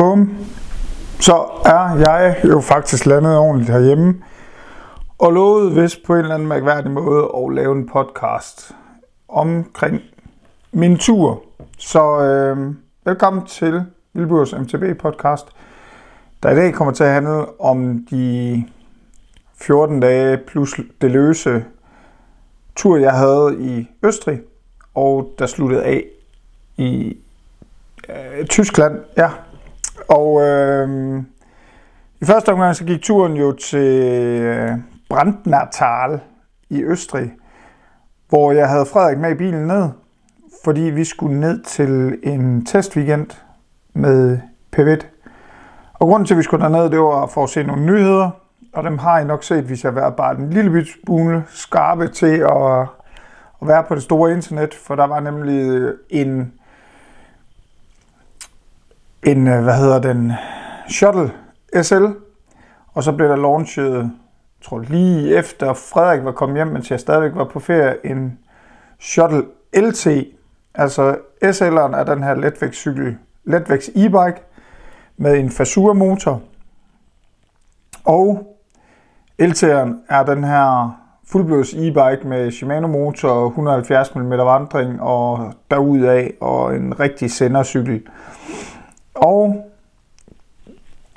Bum. Så er jeg jo faktisk landet ordentligt herhjemme. Og lovede vist på en eller anden mærkværdig måde at lave en podcast omkring min tur. Så øh, velkommen til Vildburs MTB podcast, der i dag kommer til at handle om de 14 dage plus det løse tur, jeg havde i Østrig, og der sluttede af i øh, Tyskland. Ja, og øh, i første omgang så gik turen jo til øh, Brandnertal i Østrig, hvor jeg havde Frederik med i bilen ned, fordi vi skulle ned til en testweekend med Pivot. Og grunden til, at vi skulle derned, det var for at se nogle nyheder, og dem har I nok set, hvis jeg været bare en lille smule skarpe til at, at være på det store internet, for der var nemlig en en, øh, hvad hedder den, Shuttle SL, og så blev der launchet, jeg tror lige efter Frederik var kommet hjem, mens jeg stadigvæk var på ferie, en Shuttle LT, altså SL'eren er den her letvægtscykel, letvægts e-bike med en Fasura motor, og LT'eren er den her fuldblods e-bike med Shimano motor, 170 mm vandring og derudaf og en rigtig sendercykel. Og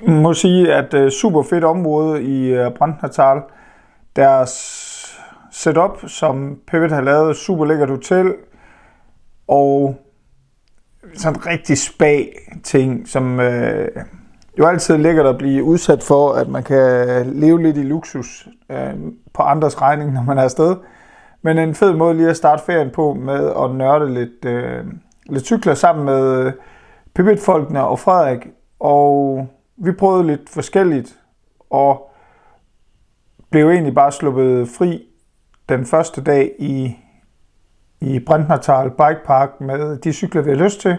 må sige, at øh, super fedt område i øh, uh, Brandnertal. Deres setup, som Pivot har lavet, super lækkert hotel, og sådan rigtig spag ting, som øh, jo altid ligger lækkert at blive udsat for, at man kan leve lidt i luksus øh, på andres regning, når man er afsted. Men en fed måde lige at starte ferien på med at nørde lidt, øh, lidt cykler sammen med Pipit-folkene og Frederik, og vi prøvede lidt forskelligt, og blev egentlig bare sluppet fri den første dag i, i Brandnertal Bike Park med de cykler, vi havde lyst til.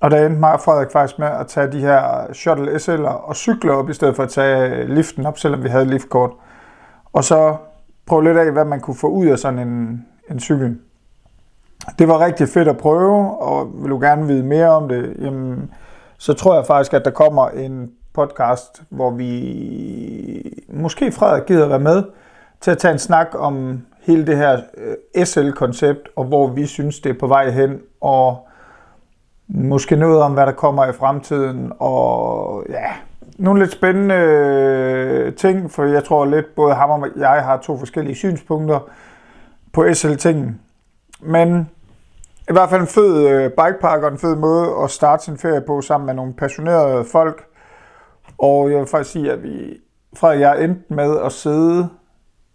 Og der endte mig og Frederik faktisk med at tage de her shuttle SL'er og cykle op, i stedet for at tage liften op, selvom vi havde liftkort. Og så prøve lidt af, hvad man kunne få ud af sådan en, en cykel det var rigtig fedt at prøve, og vil du gerne vide mere om det, jamen, så tror jeg faktisk, at der kommer en podcast, hvor vi måske Frederik gider være med til at tage en snak om hele det her øh, SL-koncept, og hvor vi synes, det er på vej hen, og måske noget om, hvad der kommer i fremtiden, og ja, nogle lidt spændende øh, ting, for jeg tror lidt, både ham og jeg har to forskellige synspunkter på SL-tingen. Men i hvert fald en fed øh, bikepark og en fed måde at starte sin ferie på sammen med nogle passionerede folk. Og jeg vil faktisk sige, at vi fra jeg endte med at sidde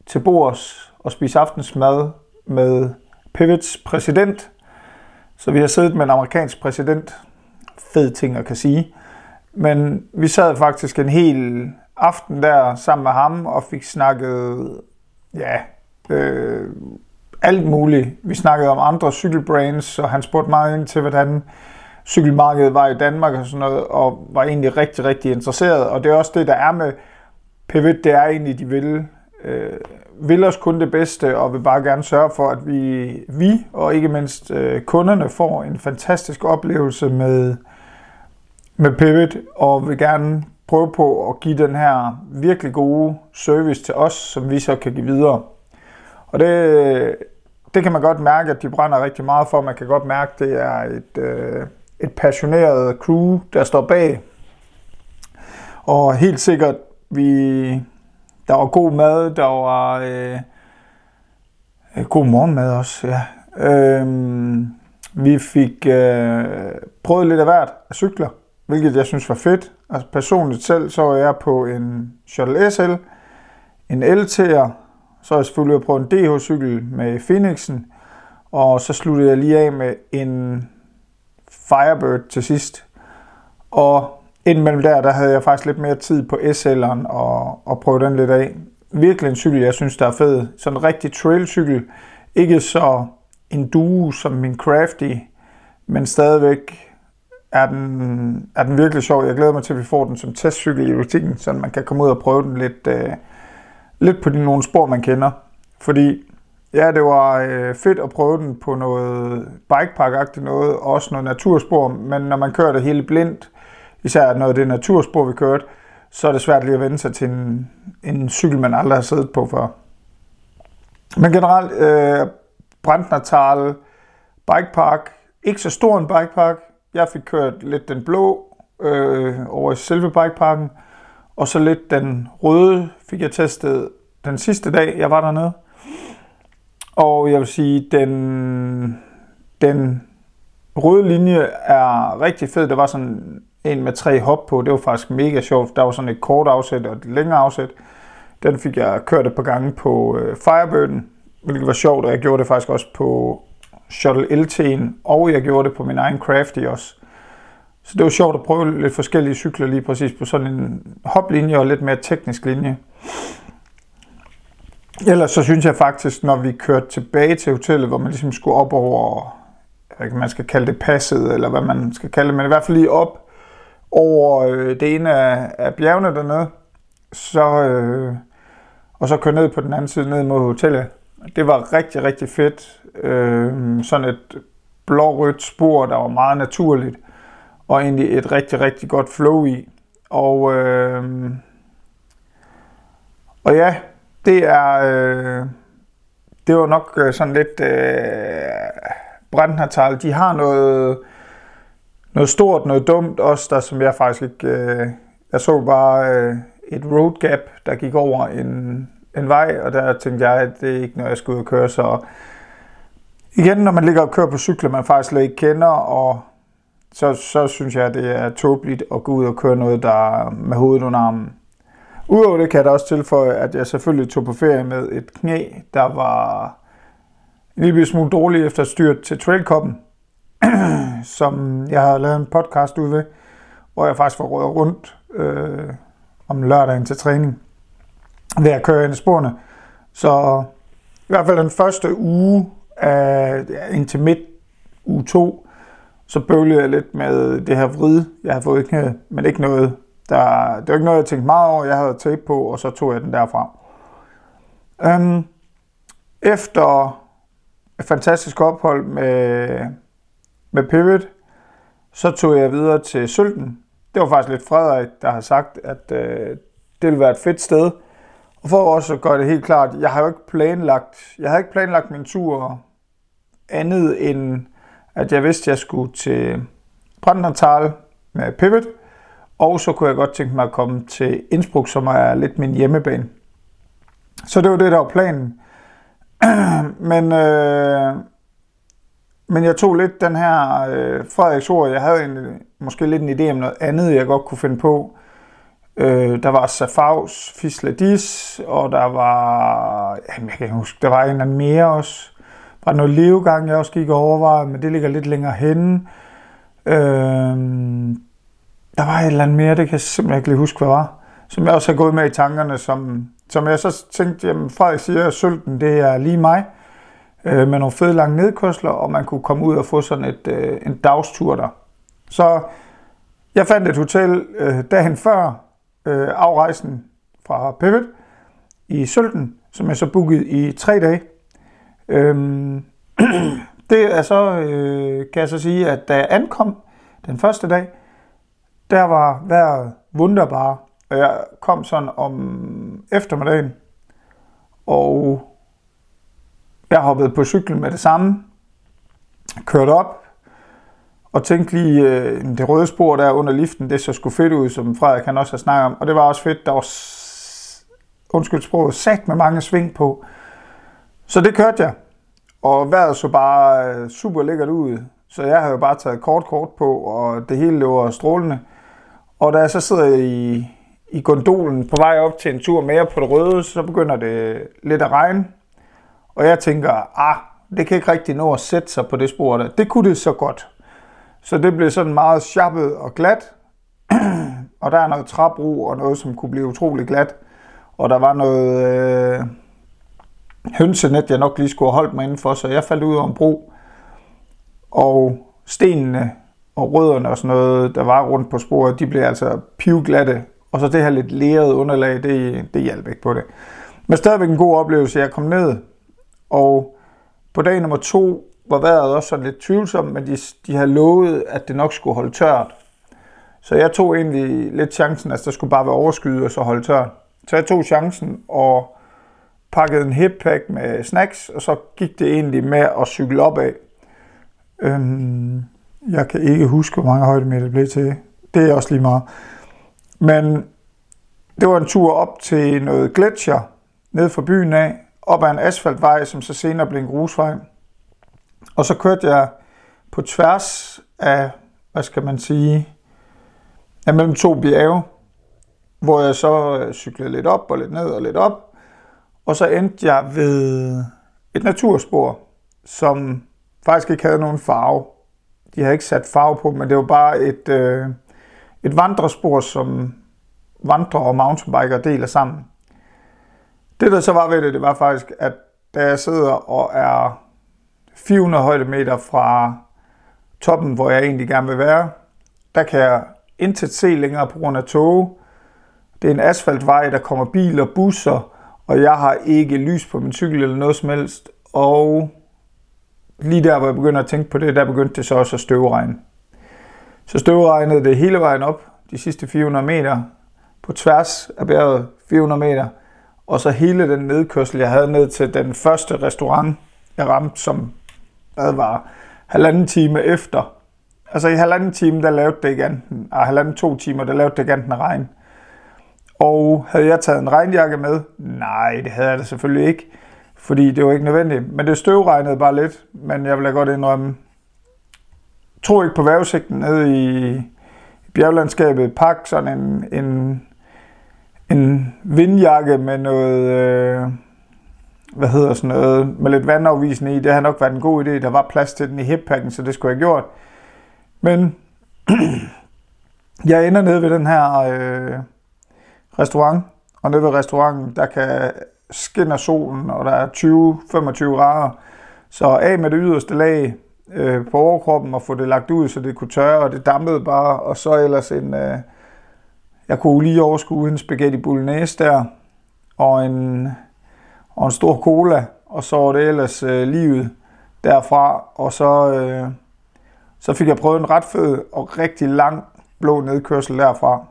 til bords og spise aftensmad med Pivots præsident. Så vi har siddet med en amerikansk præsident. Fed ting at kan sige. Men vi sad faktisk en hel aften der sammen med ham og fik snakket ja, øh, alt muligt. Vi snakkede om andre cykelbrands, og han spurgte meget ind til, hvordan cykelmarkedet var i Danmark og sådan noget, og var egentlig rigtig, rigtig interesseret. Og det er også det, der er med Pivot, det er egentlig, de vil, øh, vil os kun det bedste, og vil bare gerne sørge for, at vi, vi og ikke mindst øh, kunderne får en fantastisk oplevelse med, med Pivot, og vil gerne prøve på at give den her virkelig gode service til os, som vi så kan give videre. Og det, det kan man godt mærke, at de brænder rigtig meget for. Man kan godt mærke, at det er et, øh, et passioneret crew, der står bag. Og helt sikkert, vi, der var god mad, der var øh, god morgenmad også, ja. Øh, vi fik øh, prøvet lidt af hvert af cykler, hvilket jeg synes var fedt. Altså personligt selv, så var jeg på en Shuttle SL, en LT'er, så har jeg selvfølgelig prøvet en DH-cykel med Phoenixen, og så sluttede jeg lige af med en Firebird til sidst. Og indimellem der, der havde jeg faktisk lidt mere tid på SL'eren og, og prøve den lidt af. Virkelig en cykel, jeg synes, der er fed. Sådan en rigtig trailcykel. Ikke så en duo som min Crafty, men stadigvæk er den, er den virkelig sjov. Jeg glæder mig til, at vi får den som testcykel i butikken, så man kan komme ud og prøve den lidt, øh, lidt på de nogle spor, man kender. Fordi ja, det var øh, fedt at prøve den på noget bikepark noget, og også noget naturspor, men når man kører det hele blindt, især noget af det naturspor, vi kørte, så er det svært lige at vende sig til en, en cykel, man aldrig har siddet på før. Men generelt, øh, Brandnertal Bikepark, ikke så stor en bikepark. Jeg fik kørt lidt den blå øh, over i selve bikeparken, og så lidt den røde fik jeg testet den sidste dag, jeg var dernede. Og jeg vil sige, den, den røde linje er rigtig fed. Det var sådan en med tre hop på. Det var faktisk mega sjovt. Der var sådan et kort afsæt og et længere afsæt. Den fik jeg kørt et par gange på øh, Firebirden, hvilket var sjovt, og jeg gjorde det faktisk også på Shuttle LT'en, og jeg gjorde det på min egen Crafty også. Så det var sjovt at prøve lidt forskellige cykler lige præcis på sådan en hoplinje og lidt mere teknisk linje. Ellers så synes jeg faktisk, når vi kørte tilbage til hotellet, hvor man ligesom skulle op over, jeg ikke, man skal kalde det passet, eller hvad man skal kalde det, men i hvert fald lige op over øh, det ene af, af bjergene dernede, så, øh, og så køre ned på den anden side, ned mod hotellet. Det var rigtig, rigtig fedt. Øh, sådan et blå-rødt spor, der var meget naturligt, og egentlig et rigtig, rigtig godt flow i. Og, øh, og ja, det er, øh, det var nok øh, sådan lidt øh, Brandnertal. De har noget, noget stort, noget dumt også, der som jeg faktisk ikke... Øh, jeg så bare øh, et road gap, der gik over en, en vej, og der tænkte jeg, at det er ikke noget, jeg skulle ud og køre. Så igen, når man ligger og kører på cykler, man faktisk slet ikke kender, og så, så synes jeg, det er tåbeligt at gå ud og køre noget, der er med hovedet under armen. Udover det kan jeg da også tilføje, at jeg selvfølgelig tog på ferie med et knæ, der var en lille smule dårligt efter styrt til Trailkoppen, som jeg har lavet en podcast ud ved, hvor jeg faktisk var rådet rundt øh, om lørdagen til træning ved at køre ind i sporene. Så i hvert fald den første uge af, indtil midt uge 2, så bøvlede jeg lidt med det her vrid, jeg havde fået knæet, men ikke noget, der, det var ikke noget, jeg tænkte meget over. Jeg havde tape på, og så tog jeg den derfra. Øhm, efter et fantastisk ophold med, med Pivot, så tog jeg videre til Sølten. Det var faktisk lidt Frederik, der har sagt, at øh, det ville være et fedt sted. Og for også at gøre det helt klart, jeg har jo ikke planlagt, jeg har ikke planlagt min tur andet end, at jeg vidste, at jeg skulle til Brandenthal med Pivot, og så kunne jeg godt tænke mig at komme til Innsbruck, som er lidt min hjemmebane. Så det var det, der var planen. men, øh, men jeg tog lidt den her øh, Frederiks ord. Jeg havde en, måske lidt en idé om noget andet, jeg godt kunne finde på. Øh, der var Safaus Fisladis, og der var, jamen jeg kan huske, der var en eller anden mere også. Var noget levegang, jeg også gik og overvejede, men det ligger lidt længere henne. Øh, der var et eller andet mere, det kan jeg simpelthen ikke lige huske, hvad var. Som jeg også har gået med i tankerne, som, som jeg så tænkte, jamen Frederik siger, at sølten, det er lige mig, øh, med nogle fede lange nedkørsler, og man kunne komme ud og få sådan et, øh, en dagstur der. Så jeg fandt et hotel øh, dagen før øh, afrejsen fra Pivot i Sølten, som jeg så bookede i tre dage. Øhm, det er så, øh, kan jeg så sige, at da jeg ankom den første dag, der var vejret wunderbar, og jeg kom sådan om eftermiddagen, og jeg hoppede på cyklen med det samme, kørte op, og tænkte lige, øh, det røde spor der under liften, det så sgu fedt ud, som Frederik kan også have snakket om, og det var også fedt, der var, undskyld sproget, sat med mange sving på. Så det kørte jeg, og vejret så bare øh, super lækkert ud, så jeg havde jo bare taget kort kort på, og det hele var strålende. Og da jeg så sidder i, i gondolen på vej op til en tur mere på det røde, så begynder det lidt at regne. Og jeg tænker, ah, det kan ikke rigtig nå at sætte sig på det spor der. Det kunne det så godt. Så det blev sådan meget sjappet og glat. og der er noget træbro og noget, som kunne blive utrolig glat. Og der var noget øh, hønsenet, jeg nok lige skulle have holdt mig indenfor, så jeg faldt ud over en bro. Og stenene og rødderne og sådan noget, der var rundt på sporet, de blev altså pivglatte. Og så det her lidt lærede underlag, det, det hjalp ikke på det. Men stadigvæk en god oplevelse. Jeg kom ned, og på dag nummer to var vejret også sådan lidt tvivlsomt, men de, de havde lovet, at det nok skulle holde tørt. Så jeg tog egentlig lidt chancen, altså der skulle bare være overskyet og så holde tørt. Så jeg tog chancen og pakkede en hippack med snacks, og så gik det egentlig med at cykle opad. Øhm, jeg kan ikke huske, hvor mange højdemeter det blev til. Det er også lige meget. Men det var en tur op til noget gletsjer ned fra byen af, op ad en asfaltvej, som så senere blev en grusvej. Og så kørte jeg på tværs af, hvad skal man sige, af mellem to bjerge, hvor jeg så øh, cyklede lidt op og lidt ned og lidt op. Og så endte jeg ved et naturspor, som faktisk ikke havde nogen farve. De havde ikke sat farve på, men det var bare et, øh, et vandrespor, som vandrer og mountainbiker deler sammen. Det der så var ved det, det var faktisk, at da jeg sidder og er 400 højdemeter fra toppen, hvor jeg egentlig gerne vil være, der kan jeg intet se længere på grund af tog. Det er en asfaltvej, der kommer biler, busser, og jeg har ikke lys på min cykel eller noget som helst. Og lige der, hvor jeg begynder at tænke på det, der begyndte det så også at støvregne. Så støvregnede det hele vejen op, de sidste 400 meter, på tværs af bjerget 400 meter, og så hele den nedkørsel, jeg havde ned til den første restaurant, jeg ramte, som hvad var halvanden time efter. Altså i halvanden time, der lavede det igen, og ah, halvanden to timer, der lavede det igen den regn. Og havde jeg taget en regnjakke med? Nej, det havde jeg da selvfølgelig ikke, fordi det var ikke nødvendigt. Men det støvregnede bare lidt, men jeg vil da godt indrømme, tro ikke på vejrudsigten nede i bjerglandskabet. Pak sådan en, en, en vindjakke med noget, øh, hvad hedder sådan noget, med lidt vandafvisende i. Det har nok været en god idé. Der var plads til den i hippacken, så det skulle jeg have gjort. Men jeg ender nede ved den her øh, restaurant, og nede ved restauranten, der kan skinner solen, og der er 20-25 grader. Så af med det yderste lag øh, på overkroppen og få det lagt ud, så det kunne tørre, og det dampede bare. Og så ellers en, øh, jeg kunne lige overskue en spaghetti bolognese der, og en, og en stor cola, og så var det ellers øh, livet derfra. Og så, øh, så fik jeg prøvet en ret fed og rigtig lang blå nedkørsel derfra.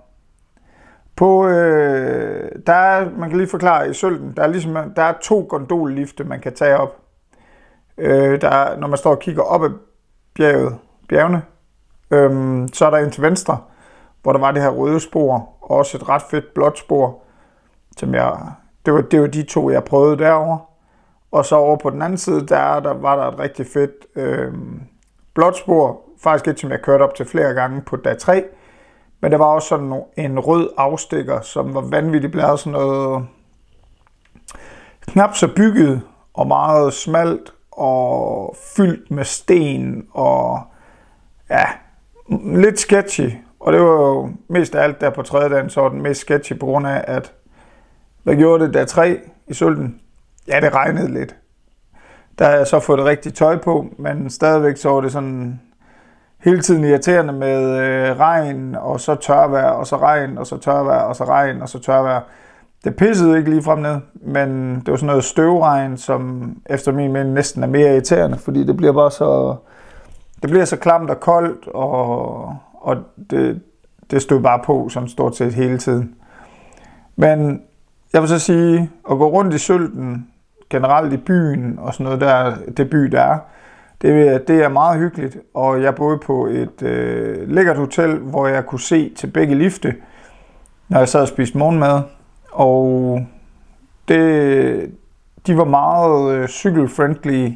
På, øh, der er, man kan lige forklare i Sølten, der er, ligesom, der er to gondollifte, man kan tage op. Øh, der er, når man står og kigger op ad bjerget, bjergene, øh, så er der en til venstre, hvor der var det her røde spor, og også et ret fedt blåt spor, som jeg, det var, det var de to, jeg prøvede derover. Og så over på den anden side, der, der var der et rigtig fedt øh, blåt spor, faktisk et, som jeg kørte op til flere gange på dag 3, men der var også sådan en rød afstikker, som var vanvittigt blæret sådan noget knap så bygget og meget smalt og fyldt med sten og ja, lidt sketchy. Og det var jo mest af alt der på tredje dagen, så var den mest sketchy på grund af, at hvad gjorde det der tre i sulten? Ja, det regnede lidt. Der har jeg så fået det rigtige tøj på, men stadigvæk så var det sådan hele tiden irriterende med øh, regn, og så tørvejr, og så regn, og så tørvejr, og så regn, og så tørvejr. Det pissede ikke lige frem ned, men det var sådan noget støvregn, som efter min mening næsten er mere irriterende, fordi det bliver bare så, det bliver så klamt og koldt, og, og det, det stod bare på som stort set hele tiden. Men jeg vil så sige, at gå rundt i sølten, generelt i byen og sådan noget der, det by der er, det, det er meget hyggeligt, og jeg boede på et øh, lækkert hotel, hvor jeg kunne se til begge lifte, når jeg sad og spiste morgenmad. Og det, de var meget øh, cykelfriendly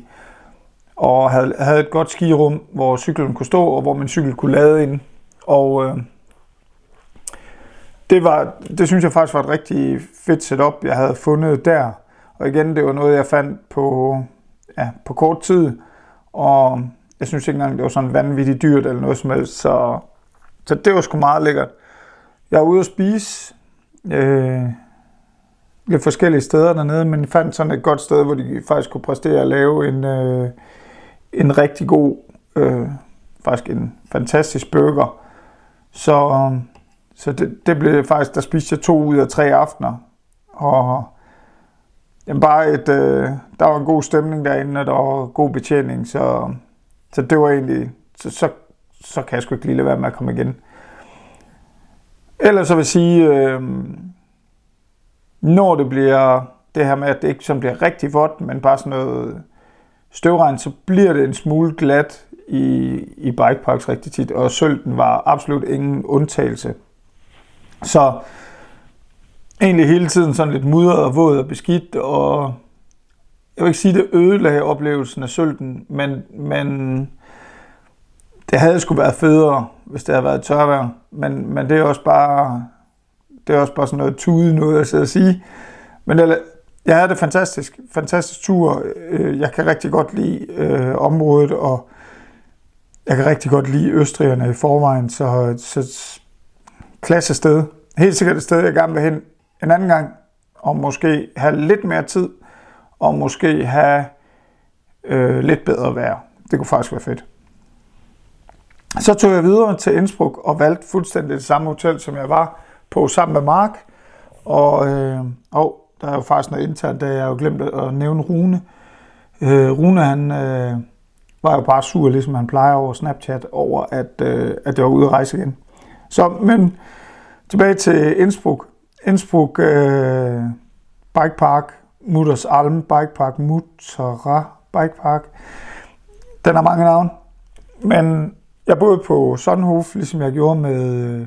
og havde, havde et godt skirum, hvor cyklen kunne stå, og hvor min cykel kunne lade ind. Og øh, det, var, det synes jeg faktisk var et rigtig fedt setup, jeg havde fundet der. Og igen, det var noget, jeg fandt på, ja, på kort tid, og jeg synes ikke engang, det var sådan vanvittigt dyrt eller noget som helst, så, så det var sgu meget lækkert. Jeg var ude at spise øh, lidt forskellige steder dernede, men fandt sådan et godt sted, hvor de faktisk kunne præstere at lave en, øh, en rigtig god, øh, faktisk en fantastisk burger. Så, øh, så det, det blev faktisk, der spiste jeg to ud af tre aftener, og Jamen bare et, øh, der var en god stemning derinde, og der var god betjening, så, så det var egentlig, så, så, så kan jeg sgu ikke lige lade være med at komme igen. Ellers så vil jeg sige, øh, når det bliver det her med, at det ikke som bliver rigtig vådt, men bare sådan noget støvregn, så bliver det en smule glat i, i bikeparks rigtig tit, og sølten var absolut ingen undtagelse. Så egentlig hele tiden sådan lidt mudret og våd og beskidt, og jeg vil ikke sige, det ødelagde oplevelsen af sølten, men, men det havde sgu været federe, hvis det havde været tørvejr, men, men det er også bare det er også bare sådan noget tude noget at sidde og sige. Men det, jeg havde det fantastisk, fantastisk tur. Øh, jeg kan rigtig godt lide øh, området, og jeg kan rigtig godt lide Østrigerne i forvejen, så, så klasse sted. Helt sikkert et sted, jeg gerne vil hen en anden gang, og måske have lidt mere tid, og måske have øh, lidt bedre vejr. Det kunne faktisk være fedt. Så tog jeg videre til Innsbruck og valgte fuldstændig det samme hotel, som jeg var på sammen med Mark. Og, øh, oh, der er jo faktisk noget internt, da jeg jo glemt at nævne Rune. Øh, Rune han øh, var jo bare sur, ligesom han plejer over Snapchat, over at, øh, at jeg var ude at rejse igen. Så, men tilbage til Innsbruck. Innsbruck øh, Bike Park, Mutters Alm Bike Park, Muttera Bike Park. Den har mange navne. Men jeg boede på Sonnenhof, ligesom jeg gjorde med,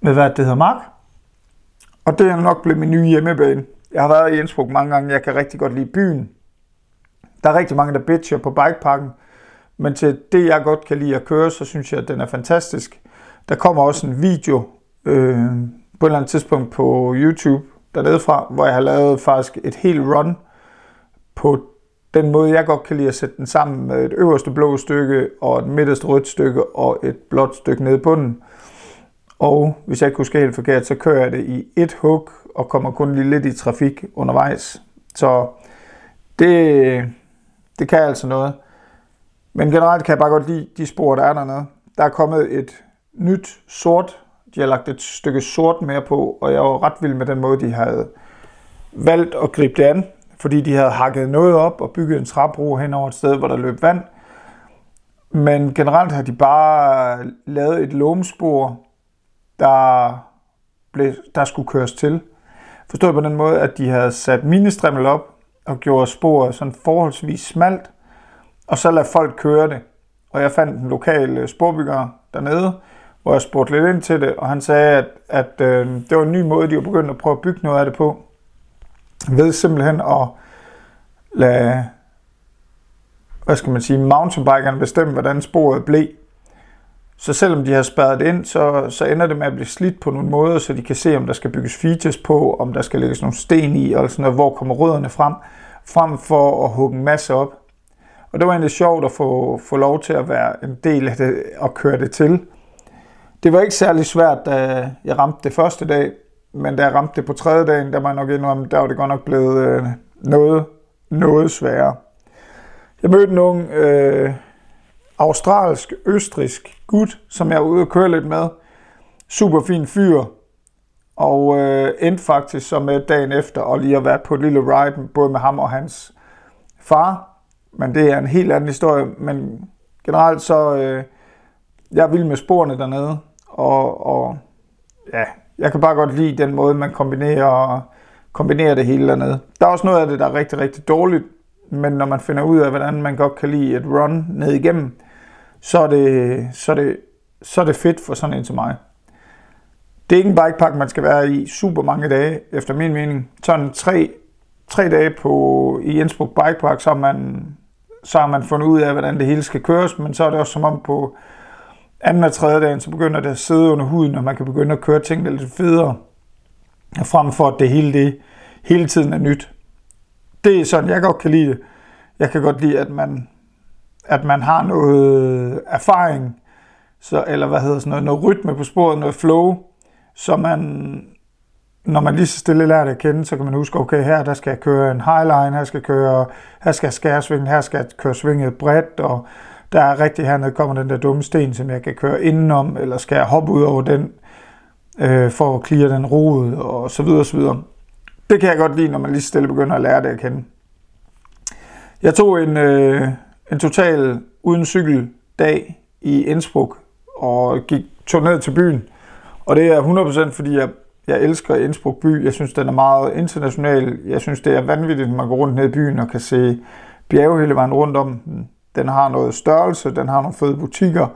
med hvad det hedder, Mark. Og det er nok blevet min nye hjemmebane. Jeg har været i Innsbruck mange gange. Jeg kan rigtig godt lide byen. Der er rigtig mange, der bitcher på bikeparken. Men til det, jeg godt kan lide at køre, så synes jeg, at den er fantastisk. Der kommer også en video øh, på et eller andet tidspunkt på YouTube dernede fra, hvor jeg har lavet faktisk et helt run på den måde, jeg godt kan lide at sætte den sammen med et øverste blå stykke og et midterste rødt stykke og et blåt stykke nede i bunden. Og hvis jeg ikke husker helt forkert, så kører jeg det i et hug og kommer kun lige lidt i trafik undervejs. Så det, det kan altså noget. Men generelt kan jeg bare godt lide de spor, der er dernede. Der er kommet et nyt sort. De har lagt et stykke sort mere på, og jeg var ret vild med den måde, de havde valgt at gribe det an. Fordi de havde hakket noget op og bygget en træbro hen over et sted, hvor der løb vand. Men generelt har de bare lavet et lomspor, der, blev, der skulle køres til. Forstået på den måde, at de havde sat ministrimmel op og gjorde sporet sådan forholdsvis smalt, og så lade folk køre det. Og jeg fandt en lokal sporbygger dernede, hvor jeg spurgte lidt ind til det, og han sagde, at, at øh, det var en ny måde, de var begyndt at prøve at bygge noget af det på. Ved simpelthen at lade, hvad skal man sige, mountainbikerne bestemme, hvordan sporet blev. Så selvom de har spærret det ind, så, så ender det med at blive slidt på nogle måder, så de kan se, om der skal bygges features på, om der skal lægges nogle sten i, og sådan noget, hvor kommer rødderne frem, frem for at hugge en masse op. Og det var egentlig sjovt at få, få lov til at være en del af det og køre det til. Det var ikke særlig svært, da jeg ramte det første dag, men da jeg ramte det på tredje dagen, der var jeg nok indrømme, der var det godt nok blevet øh, noget, noget sværere. Jeg mødte nogle øh, australsk, østrisk gut, som jeg var ude og køre lidt med. Super fin fyr. Og øh, endte faktisk så med dagen efter og lige at være på et lille ride, både med ham og hans far. Men det er en helt anden historie. Men generelt så, øh, jeg er vild med sporene dernede. Og, og ja, jeg kan bare godt lide den måde, man kombinerer, kombinerer det hele dernede. Der er også noget af det, der er rigtig, rigtig dårligt. Men når man finder ud af, hvordan man godt kan lide et run ned igennem, så er det, så er det, så er det fedt for sådan en som mig. Det er ikke en bikepark, man skal være i super mange dage, efter min mening. Sådan tre, tre dage på, i Innsbruck Bikepark, så har, man, så har man fundet ud af, hvordan det hele skal køres, men så er det også som om på anden og tredje dagen, så begynder det at sidde under huden, og man kan begynde at køre tingene lidt federe, frem for at det hele, det hele tiden er nyt. Det er sådan, jeg godt kan lide det. Jeg kan godt lide, at man, at man har noget erfaring, så, eller hvad hedder sådan noget, noget rytme på sporet, noget flow, så man, når man lige så stille lærer det at kende, så kan man huske, okay, her der skal jeg køre en highline, her skal jeg køre, her skal jeg skære svingen, her skal jeg køre svinget bredt, og der er rigtig hernede kommer den der dumme sten, som jeg kan køre indenom, eller skal jeg hoppe ud over den, øh, for at klire den rod, og så videre, og så videre. Det kan jeg godt lide, når man lige stille begynder at lære det at kende. Jeg tog en, øh, en total uden cykeldag i Innsbruck og gik, tog ned til byen Og det er 100% fordi, jeg, jeg elsker Innsbruck by. Jeg synes, den er meget international. Jeg synes, det er vanvittigt, at man går rundt ned i byen og kan se bjerge hele vejen rundt om den. Den har noget størrelse, den har nogle fede butikker.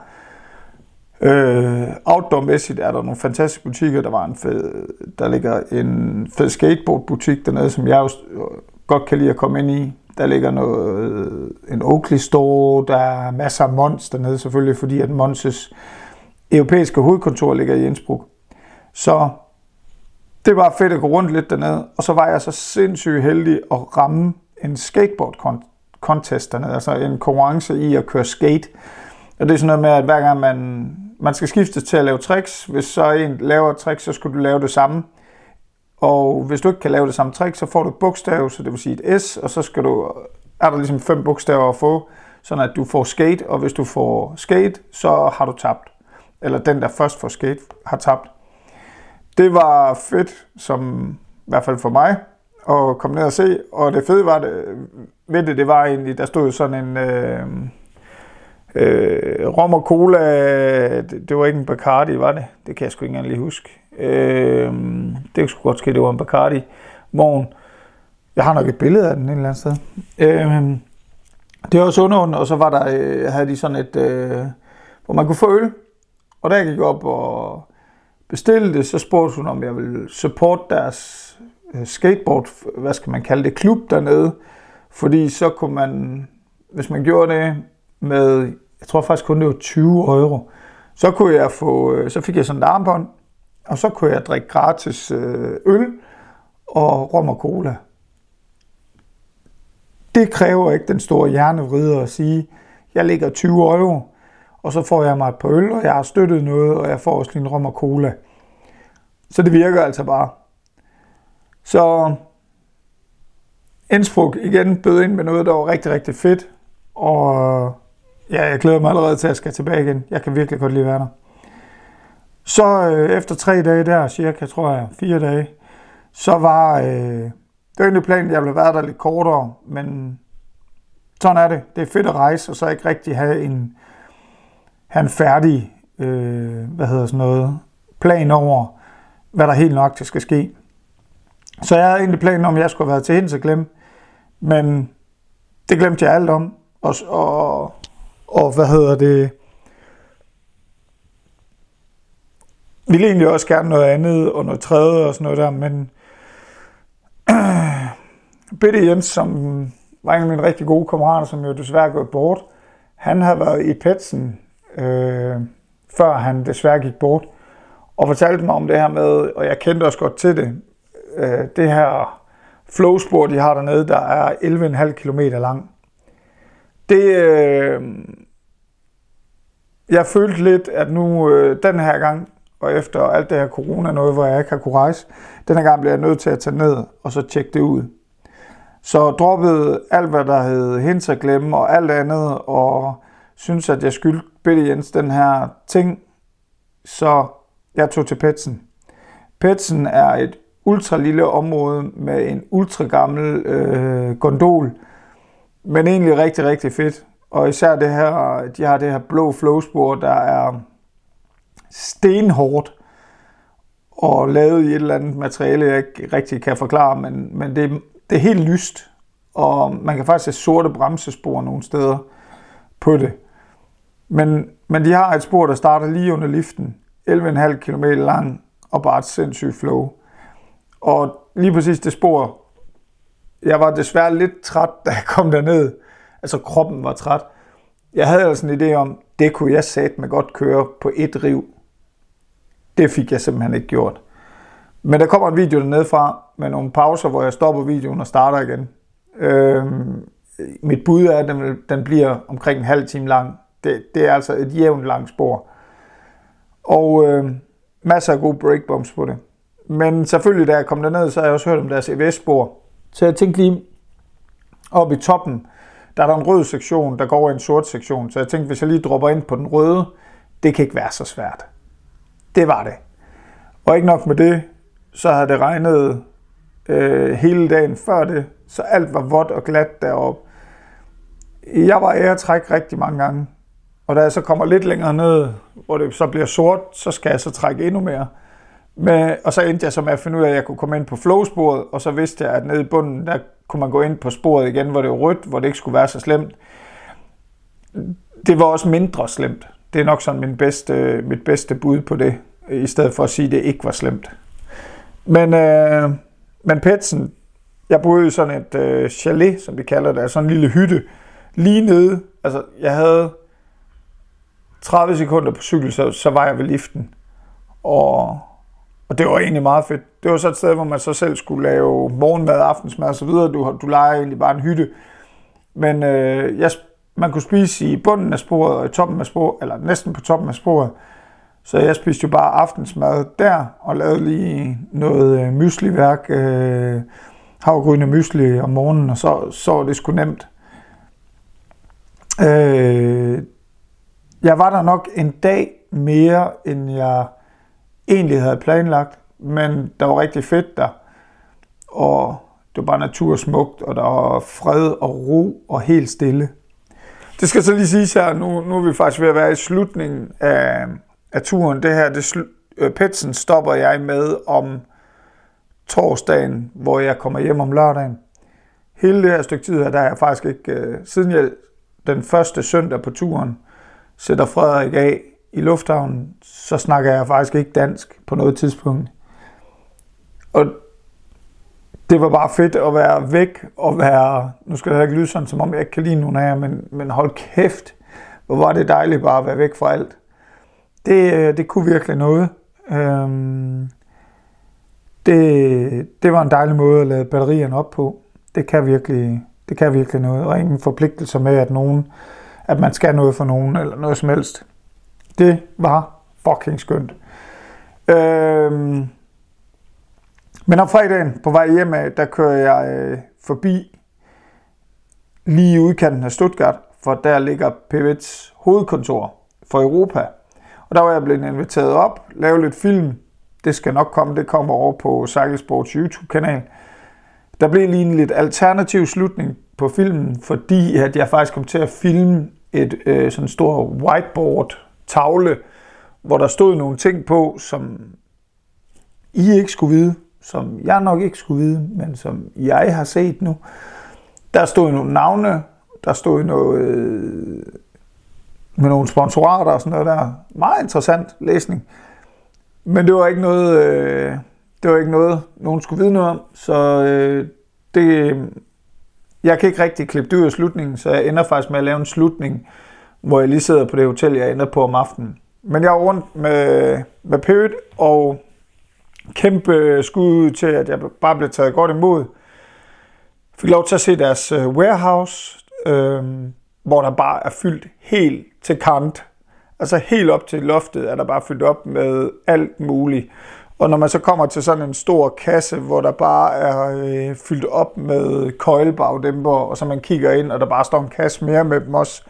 Øh, outdoor-mæssigt er der nogle fantastiske butikker. Der, var en fed, der ligger en fed skateboardbutik dernede, som jeg også godt kan lide at komme ind i. Der ligger noget, en Oakley Store, der er masser af Mons dernede selvfølgelig, fordi at Monses europæiske hovedkontor ligger i Innsbruck. Så det var fedt at gå rundt lidt dernede, og så var jeg så sindssygt heldig at ramme en skateboard contest dernede, altså en konkurrence i at køre skate. Og det er sådan noget med, at hver gang man, man skal skiftes til at lave tricks, hvis så en laver et trick, så skal du lave det samme. Og hvis du ikke kan lave det samme trick, så får du et bogstav, så det vil sige et S, og så skal du, er der ligesom fem bogstaver at få, sådan at du får skate, og hvis du får skate, så har du tabt. Eller den, der først får skate, har tabt. Det var fedt, som i hvert fald for mig, og kom ned og se. Og det fede var det, ved det, det var egentlig, der stod sådan en øh, øh, rom og cola, det, det var ikke en Bacardi, var det? Det kan jeg sgu ikke engang lige huske. Øh, det skulle godt ske, det var en Bacardi vogn. Jeg har nok et billede af den et eller andet sted. Øh, det var sådan under, og så var der, øh, havde de sådan et, øh, hvor man kunne få øl. Og der gik op og bestilte det, så spurgte hun, om jeg ville support deres Øh, skateboard, hvad skal man kalde det, klub dernede. Fordi så kunne man, hvis man gjorde det med, jeg tror faktisk kun det var 20 euro, så kunne jeg få, øh, så fik jeg sådan et armbånd, og så kunne jeg drikke gratis øh, øl og rom og cola. Det kræver ikke den store hjernevrider at sige, jeg lægger 20 euro, og så får jeg mig et par øl, og jeg har støttet noget, og jeg får også lige en rom og cola. Så det virker altså bare. Så Innsbruck igen bød ind med noget, der var rigtig, rigtig fedt. Og ja, jeg glæder mig allerede til, at jeg skal tilbage igen. Jeg kan virkelig godt lide være der. Så øh, efter tre dage der, cirka, tror jeg, fire dage, så var øh, det var egentlig planen, at jeg ville være der lidt kortere, men sådan er det. Det er fedt at rejse, og så ikke rigtig have en, have en færdig, øh, hvad hedder sådan noget, plan over, hvad der helt nok skal ske. Så jeg havde egentlig planen om, at jeg skulle have været til hende, til glem. Men det glemte jeg alt om. Og, og, og hvad hedder det? ville egentlig også gerne noget andet og noget tredje og sådan noget der, men Bitte Jens, som var en af mine rigtig gode kammerater, som jo desværre gået bort, han havde været i Petsen, øh, før han desværre gik bort, og fortalte mig om det her med, og jeg kendte også godt til det, øh, det her flowspor, de har dernede, der er 11,5 km lang. Det, øh, jeg følte lidt, at nu øh, den her gang, og efter alt det her corona, noget hvor jeg ikke har kunne rejse, den her gang bliver jeg nødt til at tage ned og så tjekke det ud. Så droppede alt, hvad der hed hens at glemme, og alt andet, og synes, at jeg skyldte Bitte Jens den her ting, så jeg tog til Petsen. Petsen er et ultra lille område med en ultra gammel øh, gondol, men egentlig rigtig, rigtig fedt. Og især det her, de har det her blå flowspor, der er stenhårdt og lavet i et eller andet materiale, jeg ikke rigtig kan forklare, men, men det, det er helt lyst, og man kan faktisk se sorte bremsespor nogle steder på det. Men, men de har et spor, der starter lige under liften, 11,5 km lang, og bare et sindssygt flow. Og lige præcis det spor, jeg var desværre lidt træt, da jeg kom derned. Altså kroppen var træt. Jeg havde altså en idé om, det kunne jeg sat med godt køre på et riv. Det fik jeg simpelthen ikke gjort. Men der kommer en video dernede fra med nogle pauser, hvor jeg stopper videoen og starter igen. Øhm, mit bud er, at den, den bliver omkring en halv time lang. Det, det er altså et jævnt langt spor. Og øh, masser af gode breakbumps på det. Men selvfølgelig, da jeg kom derned, så har jeg også hørt om deres EVS-spor. Så jeg tænkte lige, oppe i toppen, der er der en rød sektion, der går over i en sort sektion. Så jeg tænkte, hvis jeg lige dropper ind på den røde, det kan ikke være så svært. Det var det. Og ikke nok med det, så havde det regnet øh, hele dagen før det, så alt var vådt og glat deroppe. Jeg var æretræk rigtig mange gange, og da jeg så kommer lidt længere ned, hvor det så bliver sort, så skal jeg så trække endnu mere. Men, og så endte jeg så med at finde ud af, at jeg kunne komme ind på flowsporet, og så vidste jeg, at nede i bunden, der kunne man gå ind på sporet igen, hvor det var rødt, hvor det ikke skulle være så slemt. Det var også mindre slemt. Det er nok sådan min bedste, mit bedste bud på det, i stedet for at sige, at det ikke var slemt. Men, øh, men Petsen, jeg boede i sådan et øh, chalet, som vi kalder det, altså sådan en lille hytte, lige nede. Altså, jeg havde 30 sekunder på cykel, så, så var jeg ved liften. Og, og det var egentlig meget fedt. Det var så et sted, hvor man så selv skulle lave morgenmad, aftensmad osv. Du, du leger egentlig bare en hytte. Men øh, jeg, man kunne spise i bunden af sporet og i toppen af sporet, eller næsten på toppen af sporet. Så jeg spiste jo bare aftensmad der, og lavede lige noget øh, mysliværk, øh, havgrønne mysli om morgenen, og så, så var det sgu nemt. Øh, jeg var der nok en dag mere, end jeg egentlig havde planlagt, men der var rigtig fedt der. Og det var bare natur smukt, og der var fred og ro og helt stille. Det skal så lige siges her, nu, nu er vi faktisk ved at være i slutningen af, af turen. Det her, det slu, øh, Petsen stopper jeg med om torsdagen, hvor jeg kommer hjem om lørdagen. Hele det her stykke tid her, der er jeg faktisk ikke, øh, siden jeg den første søndag på turen sætter Frederik af i lufthavnen, så snakker jeg faktisk ikke dansk på noget tidspunkt. Og det var bare fedt at være væk og være, nu skal det ikke lyde sådan, som om jeg ikke kan lide nogen af jer, men, men hold kæft, hvor var det dejligt bare at være væk fra alt. Det, øh, det kunne virkelig noget. Øhm, det, det var en dejlig måde at lade batterierne op på. Det kan virkelig, det kan virkelig noget, og ingen forpligtelser med, at nogen, at man skal noget for nogen, eller noget som helst. Det var fucking skønt. Øhm, men om fredagen på vej hjem af, der kører jeg øh, forbi lige i udkanten af Stuttgart, for der ligger Pivets hovedkontor for Europa. Og der var jeg blevet inviteret op, lave lidt film. Det skal nok komme, det kommer over på Cykelsports YouTube-kanal. Der blev lige en lidt alternativ slutning på filmen, fordi at jeg faktisk kom til at filme et øh, sådan stort whiteboard tavle, hvor der stod nogle ting på, som I ikke skulle vide, som jeg nok ikke skulle vide, men som jeg har set nu. Der stod nogle navne, der stod noget øh, med nogle sponsorater og sådan noget der. Meget interessant læsning. Men det var ikke noget, øh, det var ikke noget, nogen skulle vide noget om, så øh, det, jeg kan ikke rigtig klippe det ud af slutningen, så jeg ender faktisk med at lave en slutning, hvor jeg lige sidder på det hotel, jeg ender på om aftenen. Men jeg er rundt med, med Period, og kæmpe skud til, at jeg bare blev taget godt imod. Fik lov til at se deres øh, warehouse, øh, hvor der bare er fyldt helt til kant. Altså helt op til loftet er der bare fyldt op med alt muligt. Og når man så kommer til sådan en stor kasse, hvor der bare er øh, fyldt op med køjlebagdæmper, og så man kigger ind, og der bare står en kasse mere med dem også.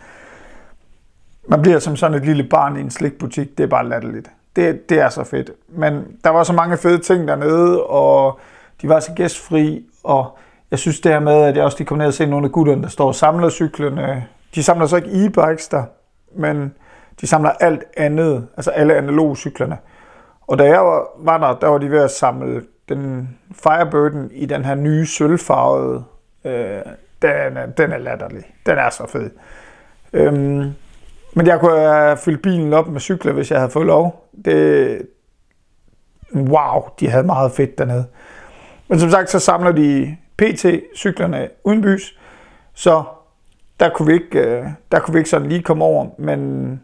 Man bliver som sådan et lille barn i en slikbutik. Det er bare latterligt. Det, det er så fedt. Men der var så mange fede ting dernede, og de var så gæstfri, og jeg synes det her med, at jeg også lige kom ned og se nogle af gutterne, der står og samler cyklerne. De samler så ikke e-bikes der, men de samler alt andet, altså alle analoge cyklerne. Og da jeg var, var der, der var de ved at samle den Firebirden i den her nye sølvfarvede. Øh, den, er, den er latterlig. Den er så fed. Øhm, men jeg kunne have fyldt bilen op med cykler, hvis jeg havde fået lov. Det, wow, de havde meget fedt dernede. Men som sagt, så samler de PT-cyklerne uden bys, så der kunne, vi ikke, øh, der kunne vi ikke sådan lige komme over, men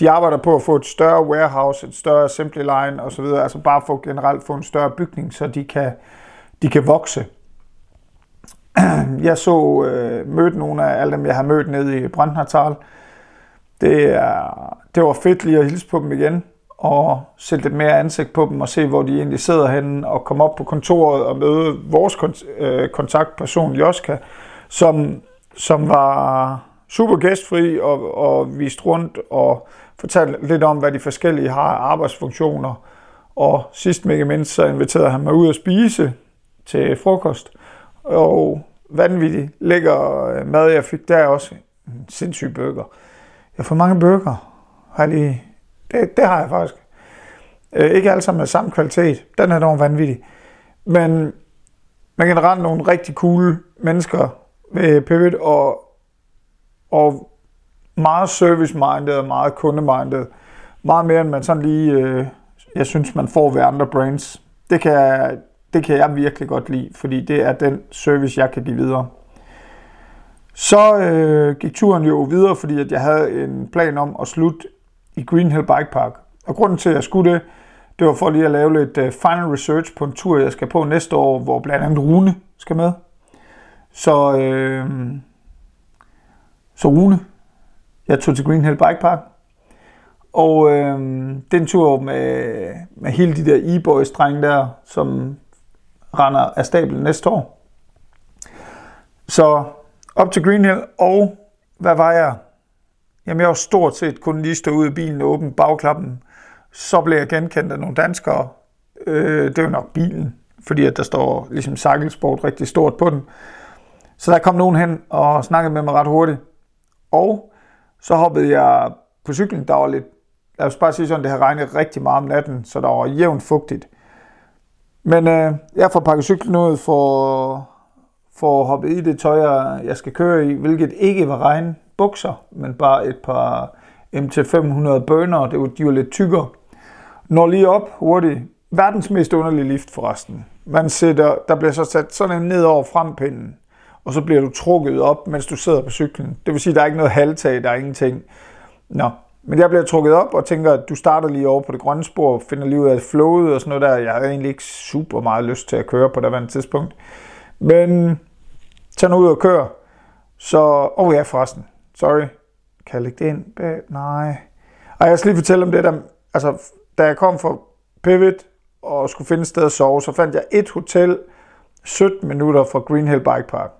de arbejder på at få et større warehouse, et større assembly line osv., altså bare få generelt få en større bygning, så de kan, de kan vokse. Jeg så øh, mødte nogle af alle dem, jeg har mødt nede i Brandnertal. Det, er, det var fedt lige at hilse på dem igen, og sætte lidt mere ansigt på dem, og se, hvor de egentlig sidder henne, og komme op på kontoret og møde vores kont- øh, kontaktperson, Joska, som, som var super gæstfri og, og viste rundt og fortalte lidt om, hvad de forskellige har af arbejdsfunktioner. Og sidst men ikke mindst, så inviterede han mig ud at spise til frokost. Og vanvittigt lækker øh, mad, jeg fik der også. En sindssyg burger. Jeg får mange burger, har jeg lige Det, det har jeg faktisk. Øh, ikke alle sammen med samme kvalitet. Den er dog vanvittig. Men, men generelt nogle rigtig cool mennesker ved Pivot, og, og meget service-minded og meget kunde-minded. Meget mere, end man sådan lige, øh, jeg synes, man får ved andre brands. Det kan, det kan jeg virkelig godt lide, fordi det er den service, jeg kan give videre. Så øh, gik turen jo videre, fordi at jeg havde en plan om at slutte i Green Hill Bike Park. Og grunden til, at jeg skulle det, det var for lige at lave lidt øh, final research på en tur, jeg skal på næste år, hvor blandt andet Rune skal med. Så, øh, så Rune, jeg tog til Green Hill Bike Park, og øh, den tur med, med hele de der e-boys drenge der, som render af stablen næste år. Så op til Green Hill, og hvad var jeg? Jamen jeg var stort set kun lige stå ud af bilen og åbne bagklappen. Så blev jeg genkendt af nogle danskere. Øh, det var nok bilen, fordi at der står ligesom cykelsport rigtig stort på den. Så der kom nogen hen og snakkede med mig ret hurtigt. Og så hoppede jeg på cyklen, der var lidt, lad os bare sige sådan, det har regnet rigtig meget om natten, så der var jævnt fugtigt. Men øh, jeg får pakket cyklen ud for, for at hoppe i det tøj, jeg skal køre i, hvilket ikke var regn bukser, men bare et par MT500 burner, det var, de var lidt tykkere. Når lige op hurtigt. Verdens mest underlige lift forresten. Man sætter, der bliver så sat sådan en ned over frempinden og så bliver du trukket op, mens du sidder på cyklen. Det vil sige, der er ikke noget halvtag, der er ingenting. Nå, men jeg bliver trukket op og tænker, at du starter lige over på det grønne spor, finder lige ud af flowet og sådan noget der. Jeg havde egentlig ikke super meget lyst til at køre på det andet tidspunkt. Men tag nu ud og kør. Så, åh oh ja forresten, sorry. Kan jeg lægge det ind? Nej. Og jeg skal lige fortælle om det der, altså da jeg kom fra Pivot og skulle finde et sted at sove, så fandt jeg et hotel 17 minutter fra Green Hill Bike Park.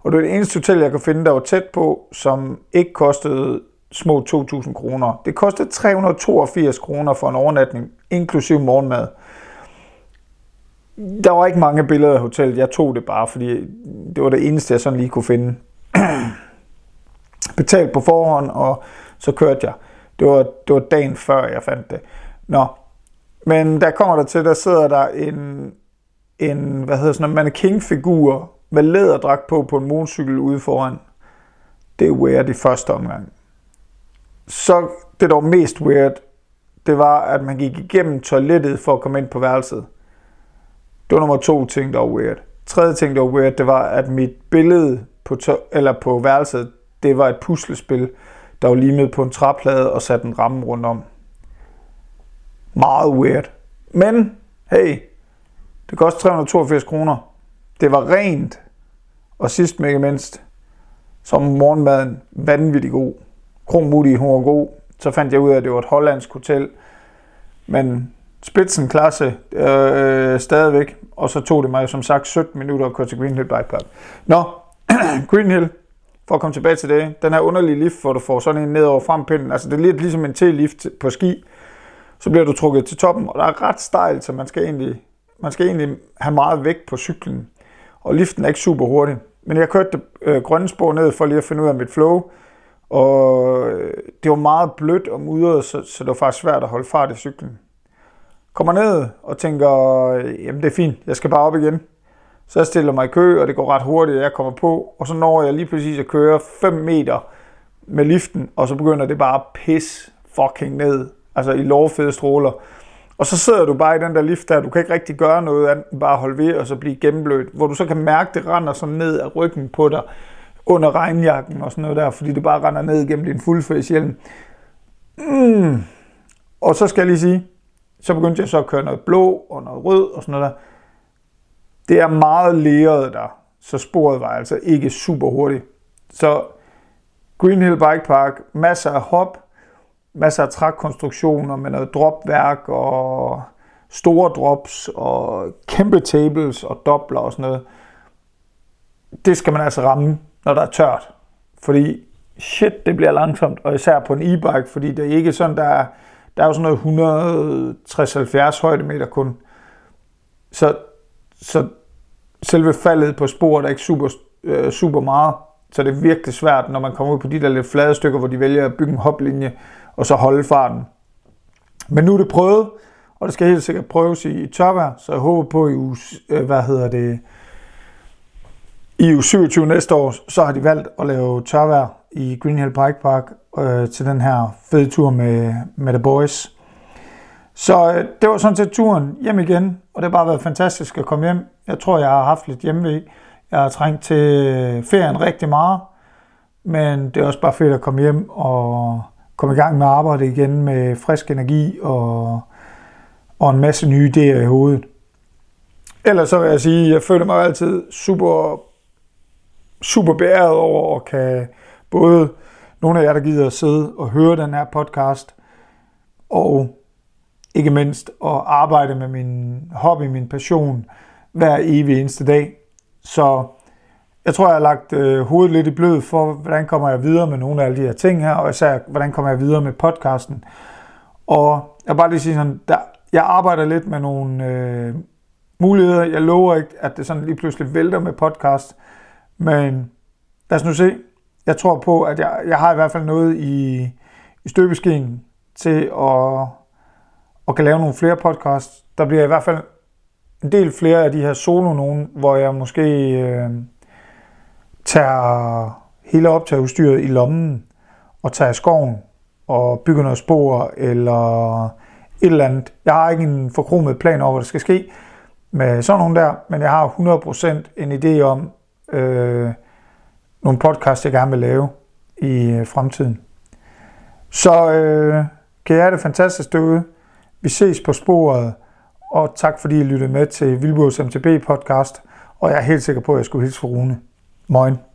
Og det er det eneste hotel, jeg kunne finde, der var tæt på, som ikke kostede små 2.000 kroner. Det kostede 382 kroner for en overnatning, inklusiv morgenmad. Der var ikke mange billeder af hotellet. Jeg tog det bare, fordi det var det eneste, jeg sådan lige kunne finde. Betalt på forhånd, og så kørte jeg. Det var, det var dagen før, jeg fandt det. Nå, men der kommer der til, der sidder der en, en hvad hedder sådan en mannequin-figur med læderdragt på på en motorcykel ude foran. Det er weird i første omgang. Så det, der var mest weird, det var, at man gik igennem toilettet for at komme ind på værelset. Det var nummer to ting, der var weird. Tredje ting, der var weird, det var, at mit billede på, to- eller på værelset, det var et puslespil, der var limet på en træplade og sat en ramme rundt om. Meget weird. Men, hey, det kostede 382 kroner. Det var rent, og sidst men ikke mindst, som morgenmaden vanvittig god. Kronmutti, hun var god. Så fandt jeg ud af, at det var et hollandsk hotel, men spidsenklasse øh, stadigvæk. Og så tog det mig som sagt 17 minutter at køre til Green Hill Bike Park. Nå, Green Hill, for at komme tilbage til det, den her underlige lift, hvor du får sådan en ned over frempinden, altså det er lidt ligesom en T-lift på ski, så bliver du trukket til toppen, og der er ret stejlt, så man skal egentlig, man skal egentlig have meget vægt på cyklen og liften er ikke super hurtig. Men jeg kørte det øh, grønne spor ned for lige at finde ud af mit flow, og øh, det var meget blødt og mudret, så, så det var faktisk svært at holde fart i cyklen. Kommer ned og tænker, øh, jamen det er fint, jeg skal bare op igen. Så jeg stiller mig i kø, og det går ret hurtigt, at jeg kommer på, og så når jeg lige præcis at køre 5 meter med liften, og så begynder det bare at pisse fucking ned, altså i lovfede stråler. Og så sidder du bare i den der lift der, du kan ikke rigtig gøre noget andet end bare holde ved og så blive gennemblødt, hvor du så kan mærke, det render sådan ned af ryggen på dig under regnjakken og sådan noget der, fordi det bare render ned gennem din fuldface hjelm. Mm. Og så skal jeg lige sige, så begyndte jeg så at køre noget blå og noget rød og sådan noget der. Det er meget leret der, så sporet var altså ikke super hurtigt. Så Green Hill Bike Park, masser af hop, masser af trækkonstruktioner med noget dropværk og store drops og kæmpe tables og dobler og sådan noget. Det skal man altså ramme, når der er tørt. Fordi shit, det bliver langsomt, og især på en e-bike, fordi det er ikke sådan, der er, der er jo sådan noget 160-70 højdemeter kun. Så, så selve faldet på sporet er ikke super, øh, super meget, så det er virkelig svært, når man kommer ud på de der lidt flade stykker, hvor de vælger at bygge en hoplinje, og så holde farten. Men nu er det prøvet, og det skal helt sikkert prøves i tørvejr, så jeg håber på i uge, øh, hvad hedder det, i uge 27 næste år, så har de valgt at lave tørvejr i Green Hill Bike Park øh, til den her fede tur med, med The Boys. Så øh, det var sådan set turen hjem igen, og det har bare været fantastisk at komme hjem. Jeg tror, jeg har haft lidt hjemmevæg. Jeg har trængt til øh, ferien rigtig meget, men det er også bare fedt at komme hjem og komme i gang med arbejde igen med frisk energi og, og en masse nye idéer i hovedet. Ellers så vil jeg sige, at jeg føler mig altid super, super beæret over at kan både nogle af jer, der gider at sidde og høre den her podcast, og ikke mindst at arbejde med min hobby, min passion, hver evig eneste dag. Så jeg tror, jeg har lagt øh, hovedet lidt i blød for, hvordan kommer jeg videre med nogle af alle de her ting her, og især, hvordan kommer jeg videre med podcasten. Og jeg vil bare lige sige sådan, der, jeg arbejder lidt med nogle øh, muligheder. Jeg lover ikke, at det sådan lige pludselig vælter med podcast, men lad os nu se. Jeg tror på, at jeg, jeg har i hvert fald noget i, i støbeskeen til at, at kan lave nogle flere podcasts. Der bliver i hvert fald en del flere af de her solo nogen, hvor jeg måske... Øh, tager hele optageudstyret i lommen og tager i skoven og bygger noget spor eller et eller andet. Jeg har ikke en forkromet plan over, hvad der skal ske med sådan nogen der, men jeg har 100% en idé om øh, nogle podcasts, jeg gerne vil lave i øh, fremtiden. Så øh, kan jeg have det fantastisk derude. Vi ses på sporet, og tak fordi I lyttede med til Vildborgs MTB podcast, og jeg er helt sikker på, at jeg skulle hilse for Rune. Moin.